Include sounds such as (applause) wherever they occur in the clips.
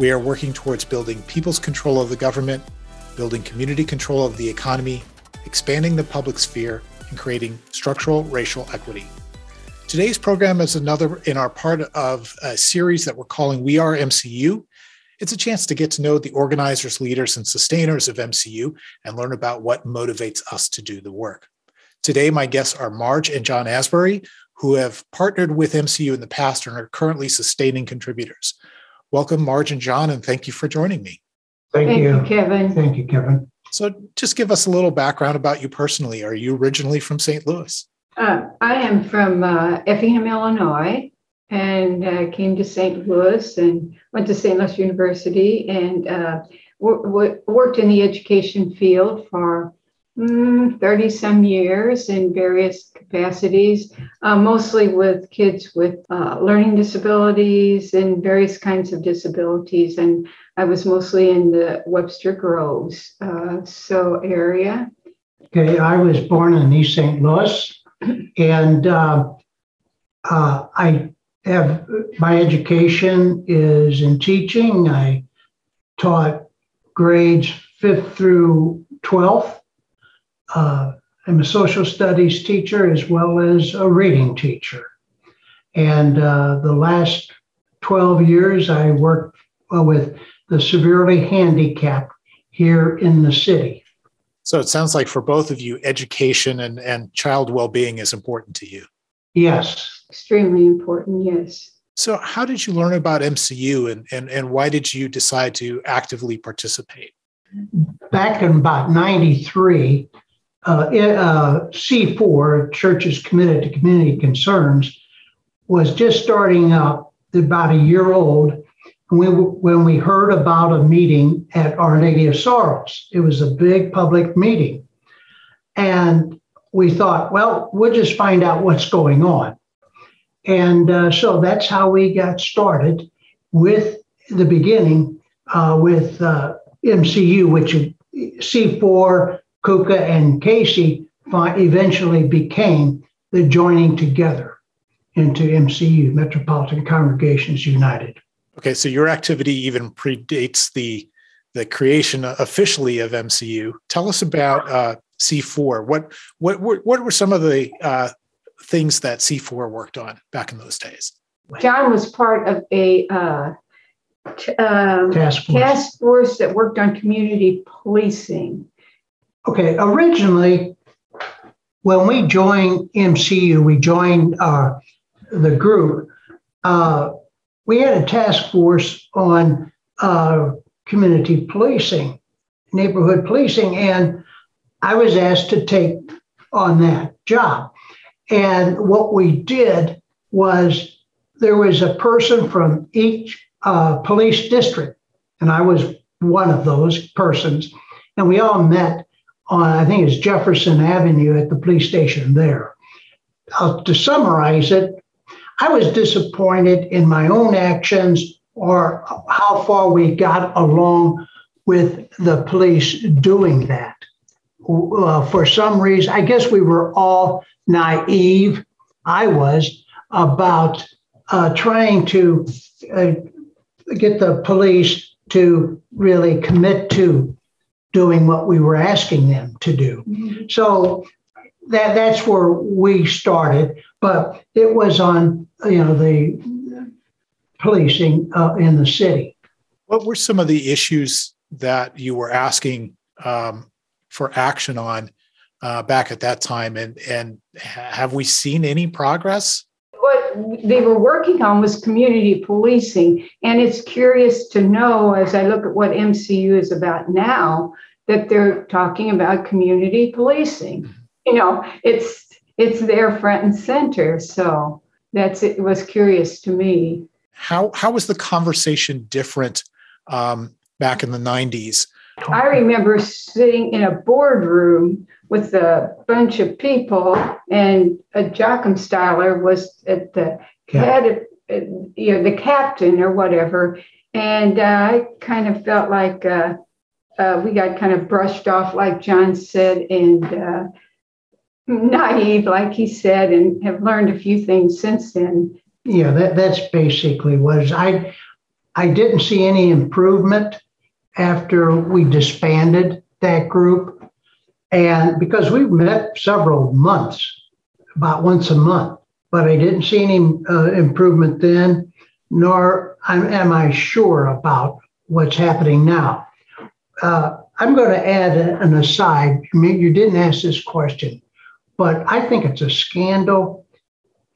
We are working towards building people's control of the government, building community control of the economy, expanding the public sphere, and creating structural racial equity. Today's program is another in our part of a series that we're calling We Are MCU. It's a chance to get to know the organizers, leaders, and sustainers of MCU and learn about what motivates us to do the work. Today, my guests are Marge and John Asbury, who have partnered with MCU in the past and are currently sustaining contributors. Welcome, Marge and John, and thank you for joining me. Thank, Thank you. you, Kevin. Thank you, Kevin. So, just give us a little background about you personally. Are you originally from St. Louis? Uh, I am from uh, Effingham, Illinois, and uh, came to St. Louis and went to St. Louis University and uh, w- w- worked in the education field for 30 some years in various capacities, uh, mostly with kids with uh, learning disabilities and various kinds of disabilities. And I was mostly in the Webster Groves uh, so area. Okay, I was born in East St. Louis, and uh, uh, I have my education is in teaching. I taught grades fifth through twelfth. Uh, I'm a social studies teacher as well as a reading teacher. And uh, the last 12 years, I worked uh, with the severely handicapped here in the city. So, it sounds like for both of you, education and, and child well being is important to you. Yes. Extremely important, yes. So, how did you learn about MCU and, and, and why did you decide to actively participate? Back in about 93, uh, uh, C4, Churches Committed to Community Concerns, was just starting up, about a year old. And we, when we heard about a meeting at Our Lady of Sorrows, it was a big public meeting. And we thought, well, we'll just find out what's going on. And uh, so that's how we got started with the beginning uh, with uh, MCU, which C4, Kuka, and Casey eventually became the joining together into MCU, Metropolitan Congregations United. Okay, so your activity even predates the the creation officially of MCU. Tell us about uh, C4. What what what were some of the uh, things that C4 worked on back in those days? John was part of a uh, t- um, task force. task force that worked on community policing. Okay, originally, when we joined MCU, we joined uh, the group. Uh, we had a task force on uh, community policing, neighborhood policing, and I was asked to take on that job. And what we did was there was a person from each uh, police district, and I was one of those persons, and we all met on, I think it's Jefferson Avenue at the police station there. Uh, to summarize it, I was disappointed in my own actions or how far we got along with the police doing that. Uh, for some reason, I guess we were all naive. I was about uh, trying to uh, get the police to really commit to doing what we were asking them to do. Mm-hmm. So that that's where we started, but it was on you know the policing uh, in the city. What were some of the issues that you were asking um, for action on uh, back at that time, and and have we seen any progress? They were working on was community policing, and it's curious to know as I look at what MCU is about now that they're talking about community policing. You know, it's it's there front and center. So that's it was curious to me. How how was the conversation different um, back in the 90s. I remember sitting in a boardroom with a bunch of people, and a Joachim Styler was at the head of, uh, you know, the captain or whatever. And uh, I kind of felt like uh, uh, we got kind of brushed off, like John said, and uh, naive, like he said, and have learned a few things since then. Yeah, that, that's basically was I. I didn't see any improvement after we disbanded that group, and because we met several months, about once a month, but I didn't see any uh, improvement then, nor am I sure about what's happening now. Uh, I'm going to add an aside. I mean, you didn't ask this question, but I think it's a scandal,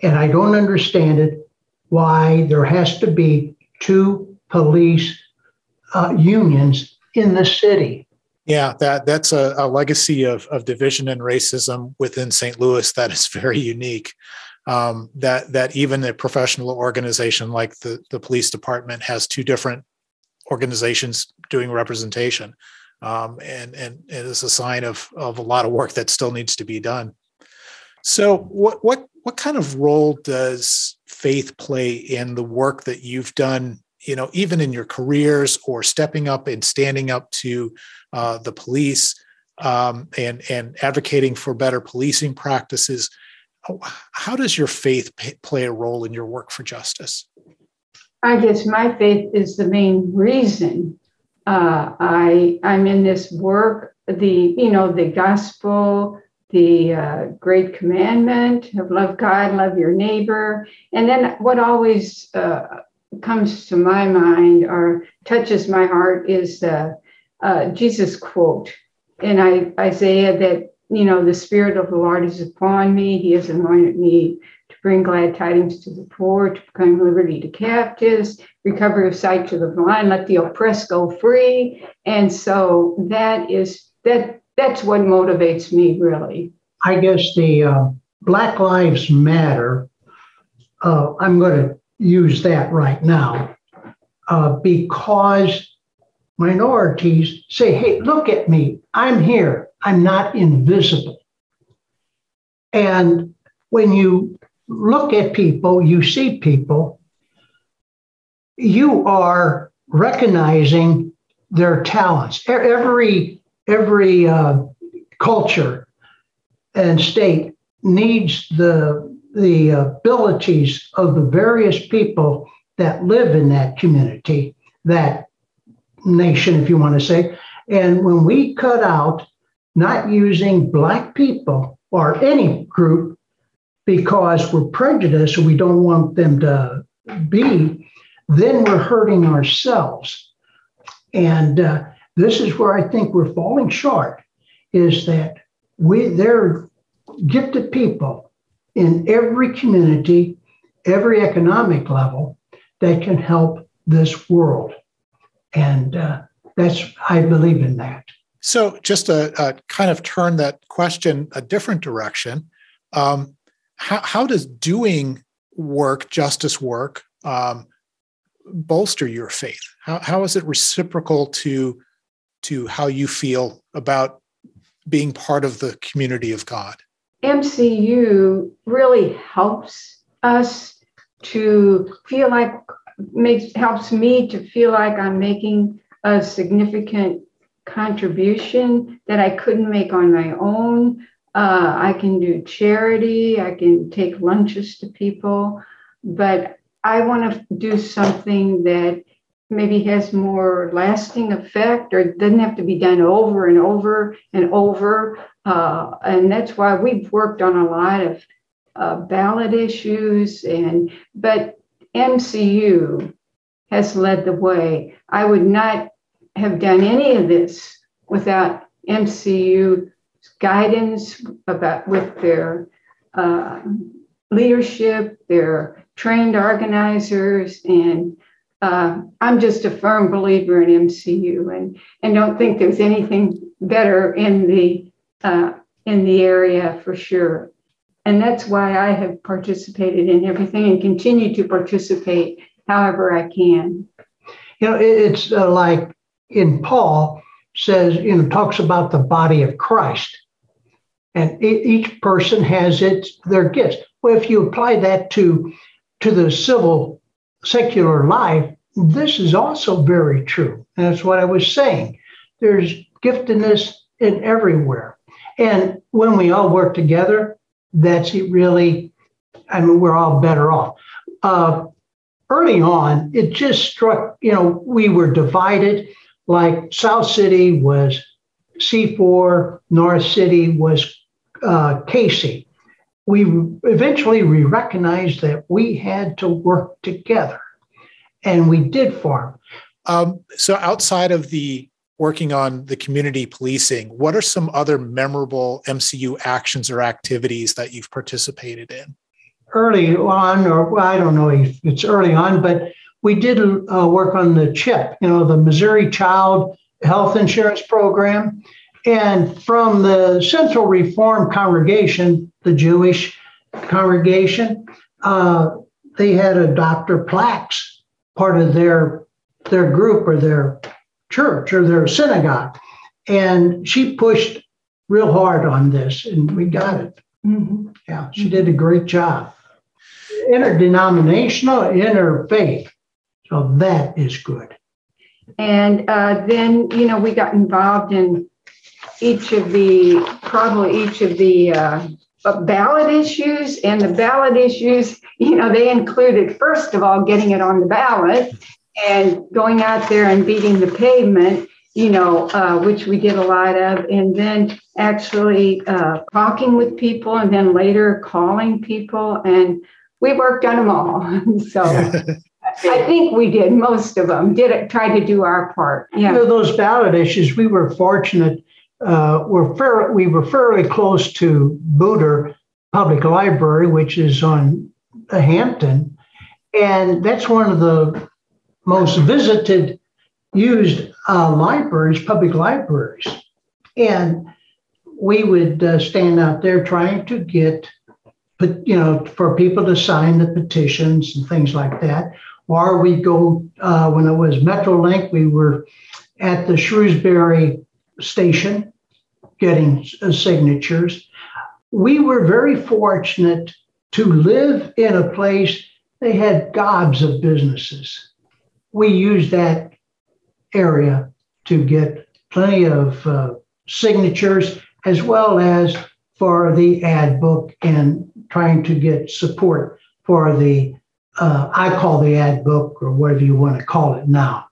and I don't understand it why there has to be two police uh, unions in the city. Yeah, that that's a, a, legacy of, of division and racism within St. Louis that is (laughs) very unique. Um, that that even a professional organization like the the police department has two different organizations doing representation, um, and and it is a sign of of a lot of work that still needs to be done. So, what what what kind of role does faith play in the work that you've done? You know, even in your careers or stepping up and standing up to uh, the police um, and and advocating for better policing practices. How does your faith p- play a role in your work for justice? I guess my faith is the main reason uh, I I'm in this work. The you know the gospel the uh, great commandment of love God, love your neighbor. And then what always uh, comes to my mind or touches my heart is the uh, Jesus quote in I, Isaiah that, you know, the Spirit of the Lord is upon me. He has anointed me to bring glad tidings to the poor, to proclaim liberty to captives, recovery of sight to the blind, let the oppressed go free. And so that is that that's what motivates me really. I guess the uh, Black Lives Matter, uh, I'm going to use that right now uh, because minorities say, hey, look at me. I'm here. I'm not invisible. And when you look at people, you see people, you are recognizing their talents. Every every uh, culture and state needs the the abilities of the various people that live in that community, that nation, if you want to say. And when we cut out not using Black people or any group because we're prejudiced or we don't want them to be, then we're hurting ourselves. And uh, this is where I think we're falling short is that we there are gifted people in every community, every economic level that can help this world. And uh, that's, I believe in that. So, just to uh, kind of turn that question a different direction, um, how, how, does doing work, justice work, um, bolster your faith? How, how is it reciprocal to to how you feel about being part of the community of God? MCU really helps us to feel like makes helps me to feel like I'm making a significant contribution that I couldn't make on my own. Uh, I can do charity, I can take lunches to people, but I want to do something that maybe has more lasting effect or doesn't have to be done over and over and over. Uh, and that's why we've worked on a lot of uh, ballot issues and but MCU has led the way. I would not have done any of this without MCU guidance about with their uh, leadership, their trained organizers, and uh, I'm just a firm believer in MCU and, and don't think there's anything better in the uh, in the area for sure. And that's why I have participated in everything and continue to participate however I can. You know, it's uh, like in Paul says, you know, talks about the body of Christ, and each person has its their gifts. Well, if you apply that to to the civil secular life, this is also very true. And that's what I was saying. There's giftedness in everywhere. And when we all work together, that's really, I mean, we're all better off. Uh, early on, it just struck, you know, we were divided. Like South City was C4, North City was uh, Casey. We eventually we recognized that we had to work together, and we did form Um, so outside of the working on the community policing, what are some other memorable MCU actions or activities that you've participated in? Early on, or well, I don't know if it's early on, but we did uh, work on the CHIP, you know, the Missouri Child Health Insurance Program. And from the Central Reform Congregation, the Jewish congregation, uh, they had a Dr. Plax part of their their group or their church or their synagogue. And she pushed real hard on this, and we got it. Mm-hmm. Yeah, she did a great job. Interdenominational, interfaith. So that is good. And uh, then, you know, we got involved in each of the, probably each of the uh, ballot issues. And the ballot issues, you know, they included, first of all, getting it on the ballot and going out there and beating the pavement, you know, uh, which we did a lot of, and then actually uh, talking with people, and then later calling people, and we worked on them all. (laughs) so. (laughs) I think we did most of them. Did it? Try to do our part. Yeah. You know, those ballot issues, we were fortunate. Uh, we're fair, we were fairly close to Buder Public Library, which is on Hampton, and that's one of the most visited, used uh, libraries, public libraries. And we would uh, stand out there trying to get, you know, for people to sign the petitions and things like that. Or we go uh, when it was MetroLink, we were at the Shrewsbury station getting uh, signatures. We were very fortunate to live in a place they had gobs of businesses we used that area to get plenty of uh, signatures as well as for the ad book and trying to get support for the uh, I call the ad book or whatever you want to call it now.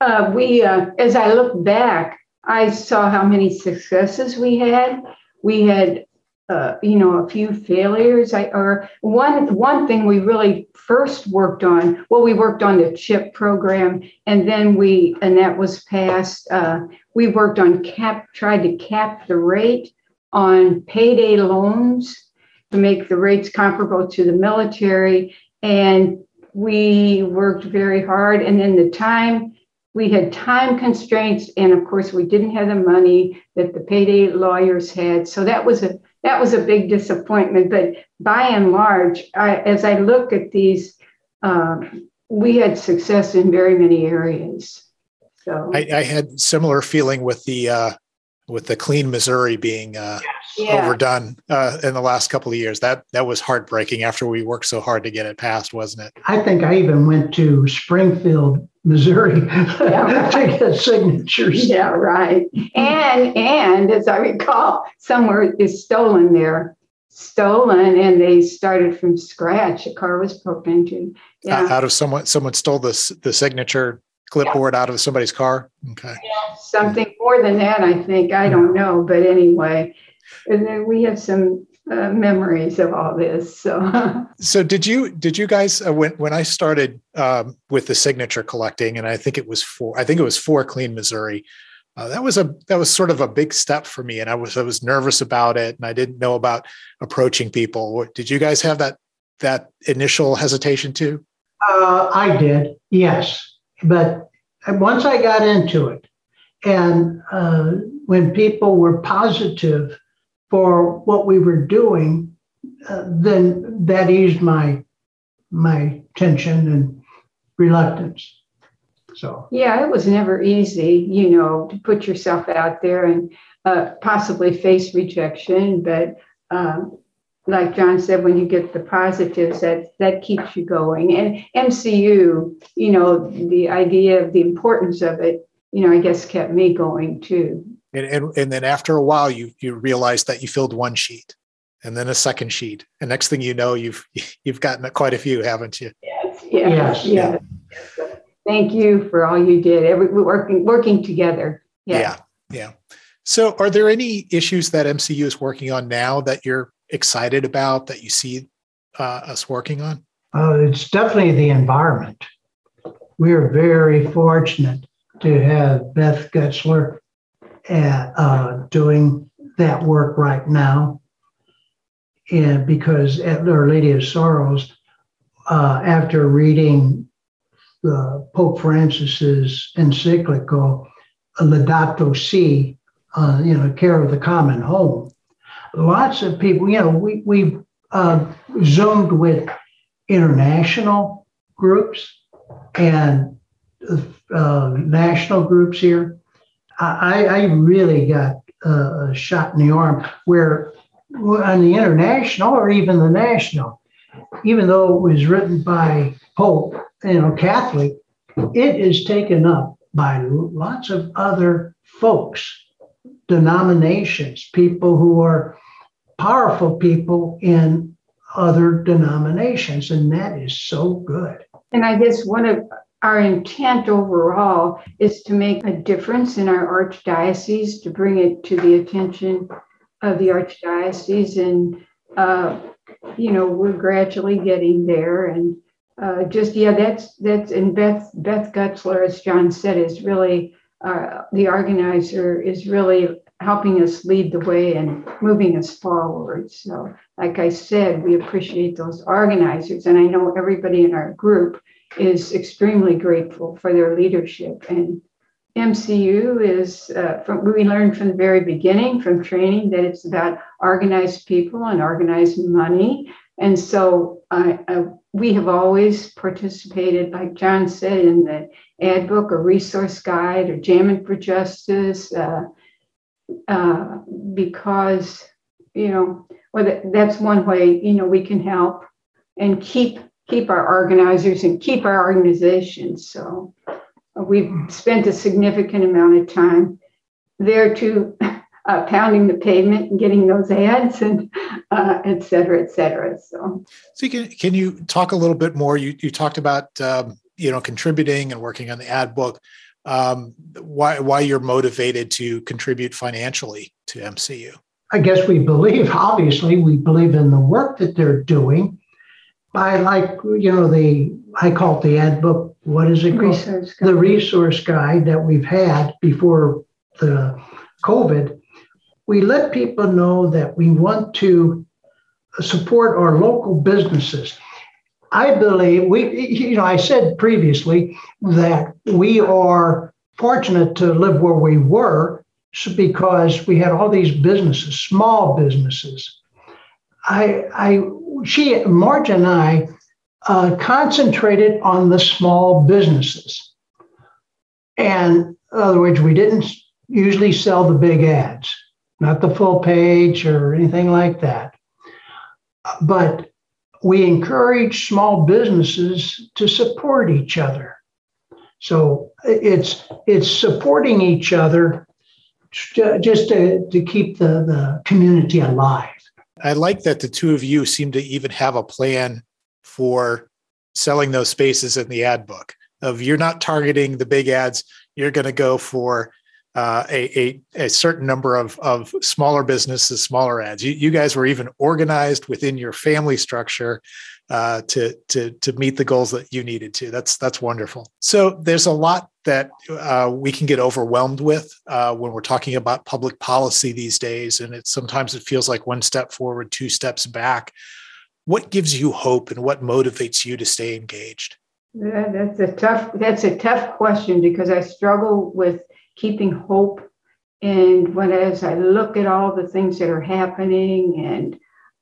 Uh, we, uh, as I look back, I saw how many successes we had. We had uh, you know, a few failures. I, or one one thing we really first worked on. Well, we worked on the CHIP program, and then we and that was passed. Uh, we worked on cap, tried to cap the rate on payday loans to make the rates comparable to the military, and we worked very hard. And then the time we had time constraints, and of course, we didn't have the money that the payday lawyers had. So that was a that was a big disappointment. But by and large, I, as I look at these, um, we had success in very many areas. So I, I had similar feeling with the uh, with the clean Missouri being uh, yeah. overdone uh, in the last couple of years. That that was heartbreaking after we worked so hard to get it passed, wasn't it? I think I even went to Springfield Missouri yeah, (laughs) to (laughs) get signatures. Yeah, right. And and as I recall, somewhere is stolen there, stolen, and they started from scratch. A car was broken into. Yeah. out of someone, someone stole the the signature clipboard yeah. out of somebody's car. Okay. Yeah, something more than that, I think. I don't know, but anyway, and then we have some uh, memories of all this. So, (laughs) so did you did you guys uh, when when I started um, with the signature collecting, and I think it was for I think it was for Clean Missouri. Uh, that was a that was sort of a big step for me, and I was I was nervous about it, and I didn't know about approaching people. Did you guys have that that initial hesitation too? Uh, I did, yes, but once I got into it, and uh, when people were positive for what we were doing, uh, then that eased my my tension and reluctance. So yeah, it was never easy, you know, to put yourself out there and uh, possibly face rejection. But um, like John said, when you get the positives, that that keeps you going. And MCU, you know, the idea of the importance of it, you know, I guess kept me going too. And and, and then after a while, you you realize that you filled one sheet, and then a second sheet, and next thing you know, you've (laughs) you've gotten quite a few, haven't you? Yes. Yes. yes. yes. Thank you for all you did. Every working working together. Yeah. yeah. Yeah. So, are there any issues that MCU is working on now that you're excited about that you see uh, us working on? Uh, it's definitely the environment. We're very fortunate to have Beth Gutzler at, uh, doing that work right now. And because at Our Lady of Sorrows, uh, after reading Pope Francis's encyclical Laudato Si, uh, you know, care of the common home. Lots of people, you know, we we uh, zoomed with international groups and uh, national groups here. I, I really got a shot in the arm where on the international or even the national, even though it was written by Pope, you know, Catholic, it is taken up by lots of other folks, denominations, people who are powerful people in other denominations. And that is so good. And I guess one of our intent overall is to make a difference in our archdiocese, to bring it to the attention of the archdiocese. And, uh, you know, we're gradually getting there. And uh, just yeah, that's that's and Beth Beth Gutzler, as John said, is really uh, the organizer is really helping us lead the way and moving us forward. So, like I said, we appreciate those organizers, and I know everybody in our group is extremely grateful for their leadership. And MCU is uh, from we learned from the very beginning from training that it's about organized people and organized money. And so I, I we have always participated, like John said, in the ad book or resource guide or Jamming for Justice, uh, uh, because you know, well, that's one way you know we can help and keep keep our organizers and keep our organizations. So we've spent a significant amount of time there to (laughs) uh, pounding the pavement and getting those ads and uh, et cetera, et cetera. So, so can, can you talk a little bit more? You, you talked about, um, you know, contributing and working on the ad book. Um, why, why you're motivated to contribute financially to MCU? I guess we believe, obviously, we believe in the work that they're doing. I like, you know, the, I call it the ad book. What is it resource called? The resource guide that we've had before the COVID we let people know that we want to support our local businesses. I believe we, you know, I said previously that we are fortunate to live where we were because we had all these businesses, small businesses. I, I, she, Marge and I uh, concentrated on the small businesses. And in other words, we didn't usually sell the big ads not the full page or anything like that. But we encourage small businesses to support each other. So it's it's supporting each other just to, to keep the, the community alive. I like that the two of you seem to even have a plan for selling those spaces in the ad book of you're not targeting the big ads you're going to go for uh, a, a, a, certain number of, of smaller businesses, smaller ads. You, you guys were even organized within your family structure uh, to, to, to meet the goals that you needed to. That's, that's wonderful. So there's a lot that uh, we can get overwhelmed with uh, when we're talking about public policy these days. And it sometimes it feels like one step forward, two steps back. What gives you hope and what motivates you to stay engaged? That's a tough that's a tough question because I struggle with keeping hope. And when as I look at all the things that are happening, and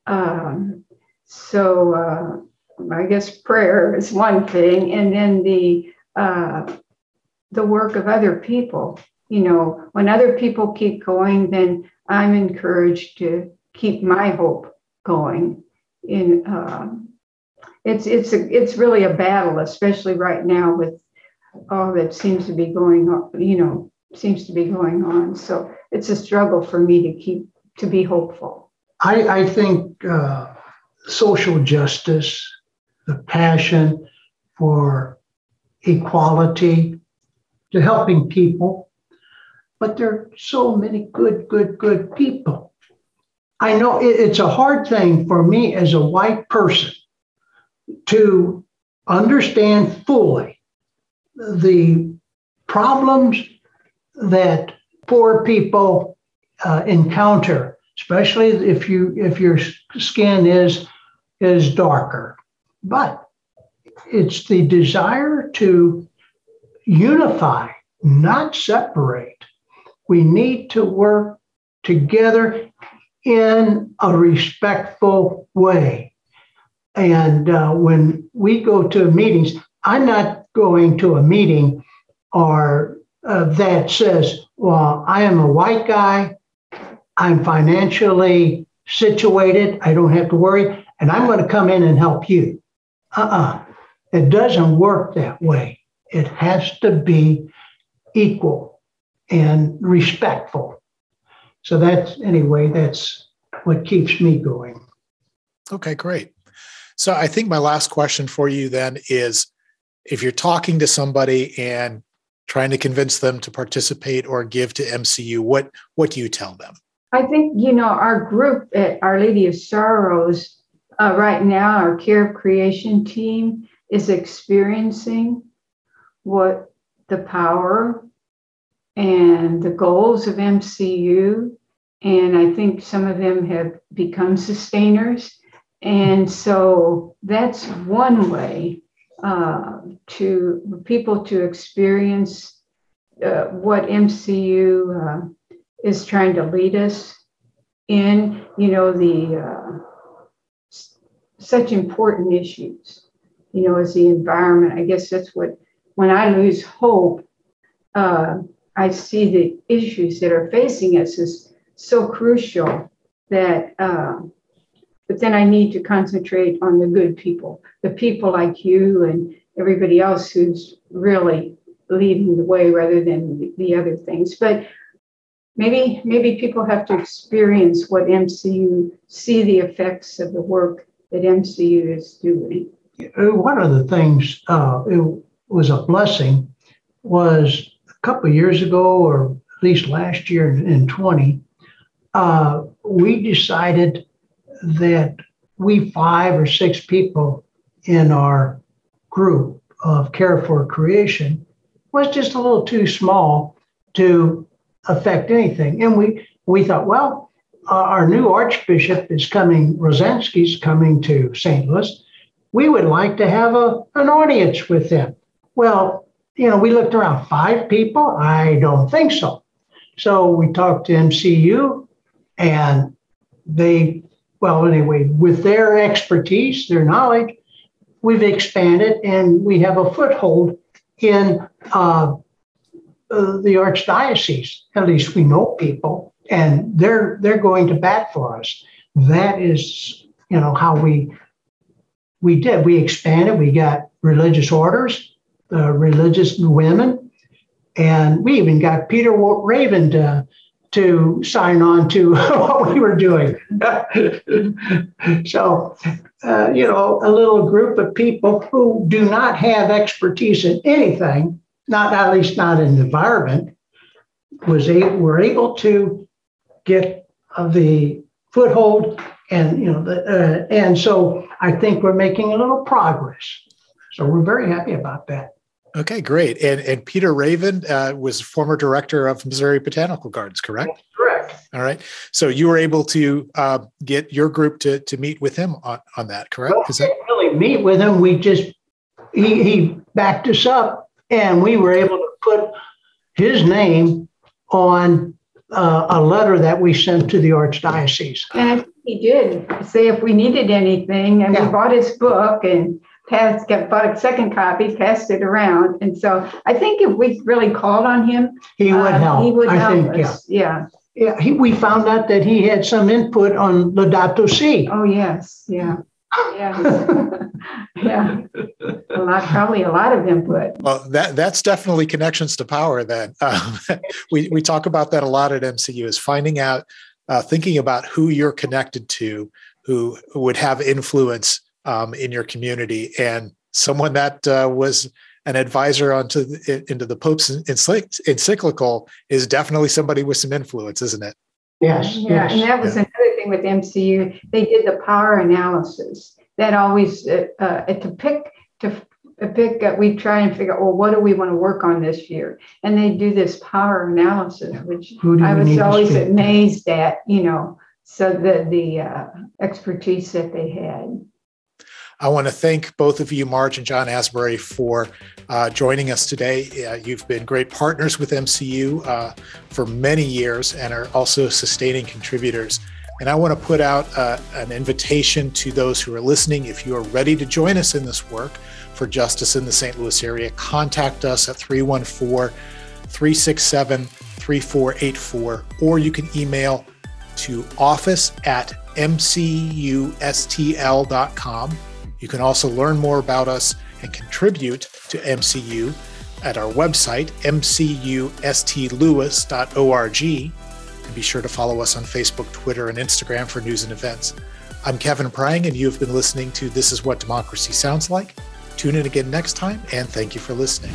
um, so uh, I guess prayer is one thing, and then the uh, the work of other people. You know, when other people keep going, then I'm encouraged to keep my hope going. In um, it's it's a, it's really a battle, especially right now with all that seems to be going on. You know, seems to be going on. So it's a struggle for me to keep to be hopeful. I, I think uh, social justice, the passion for equality, to helping people, but there are so many good, good, good people. I know it, it's a hard thing for me as a white person to understand fully the problems that poor people uh, encounter, especially if you if your skin is is darker. But it's the desire to unify, not separate. We need to work together in a respectful way. And uh, when we go to meetings, I'm not going to a meeting or uh, that says, well, I am a white guy, I'm financially situated, I don't have to worry, and I'm going to come in and help you. Uh uh-uh. uh It doesn't work that way. It has to be equal and respectful. So that's, anyway, that's what keeps me going. Okay, great. So I think my last question for you then is if you're talking to somebody and trying to convince them to participate or give to MCU, what what do you tell them? I think you know our group at Our Lady of Sorrows uh, right now, our Care of Creation team is experiencing what the power and the goals of MCU, and I think some of them have become sustainers. And so that's one way uh, to people to experience uh, what MCU uh, is trying to lead us in, you know, the uh, such important issues, you know, as the environment. I guess that's what, when I lose hope, uh, I see the issues that are facing us is so crucial that but then I need to concentrate on the good people, the people like you and everybody else who's really leading the way rather than the other things. But maybe maybe people have to experience what MCU, see the effects of the work that MCU is doing. Uh, one of the things uh, it was a blessing was a couple years ago, or at least last year in 20, uh, we decided that we five or six people in our group of Care for Creation was just a little too small to affect anything. And we we thought, well, uh, our new Archbishop is coming, Rozanski's coming to St. Louis. We would like to have a, an audience with him. Well, you know, we looked around five people. I don't think so. So we talked to MCU and they well, anyway, with their expertise, their knowledge, we've expanded and we have a foothold in uh, uh, the archdiocese. At least we know people, and they're they're going to bat for us. That is, you know, how we we did. We expanded. We got religious orders, uh, religious women, and we even got Peter Raven to to sign on to (laughs) what we were doing. so, uh, you know, a little group of people who do not have expertise in anything, not at least not in the environment, was able, were able to get uh, the foothold, and you know, the, uh, and so I think we're making a little progress. So we're very happy about that. Okay, great. And and Peter Raven uh, was former director of Missouri Botanical Gardens, correct? Correct. All right. So you were able to uh, get your group to to meet with him on, on that, correct? Well, we didn't really meet with him. We just he he backed us up, and we were able to put his name on uh, a letter that we sent to the archdiocese. And he did say if we needed anything, and yeah. we bought his book and passed, got bought a second copy, passed it around. And so I think if we really called on him, He would uh, help. He would I help think, yeah. us. Yeah. Yeah, he, we found out that he had some input on Laudato Si. Oh, yes. Yeah. Yeah. (laughs) yeah. A lot, probably a lot of input. Well, that that's definitely connections to power. Then (laughs) um, we we talk about that a lot at MCU is finding out, uh, thinking about who you're connected to, who would have influence um, in your community, and someone that uh, was an advisor onto the, into the Pope's encyclical is definitely somebody with some influence, isn't it? Yes, Yeah. yes. And that was Yeah. another thing with MCU. They did the power analysis. That always, uh, uh, to pick, to pick, uh, we try and figure, out well, what do we want to work on this year? And they do this power analysis, which I was always amazed at, you know, so the, the uh, expertise that they had. I want to thank both of you, Marge and John Asbury, for uh, joining us today. Uh, you've been great partners with MCU uh, for many years and are also sustaining contributors. And I want to put out uh, an invitation to those who are listening. If you are ready to join us in this work for justice in the St. Louis area, contact us at 314 367 3484, or you can email to office at mcustl.com. You can also learn more about us and contribute to MCU at our website, mcustlewis.org. And be sure to follow us on Facebook, Twitter, and Instagram for news and events. I'm Kevin Prang, and you have been listening to This Is What Democracy Sounds Like. Tune in again next time, and thank you for listening.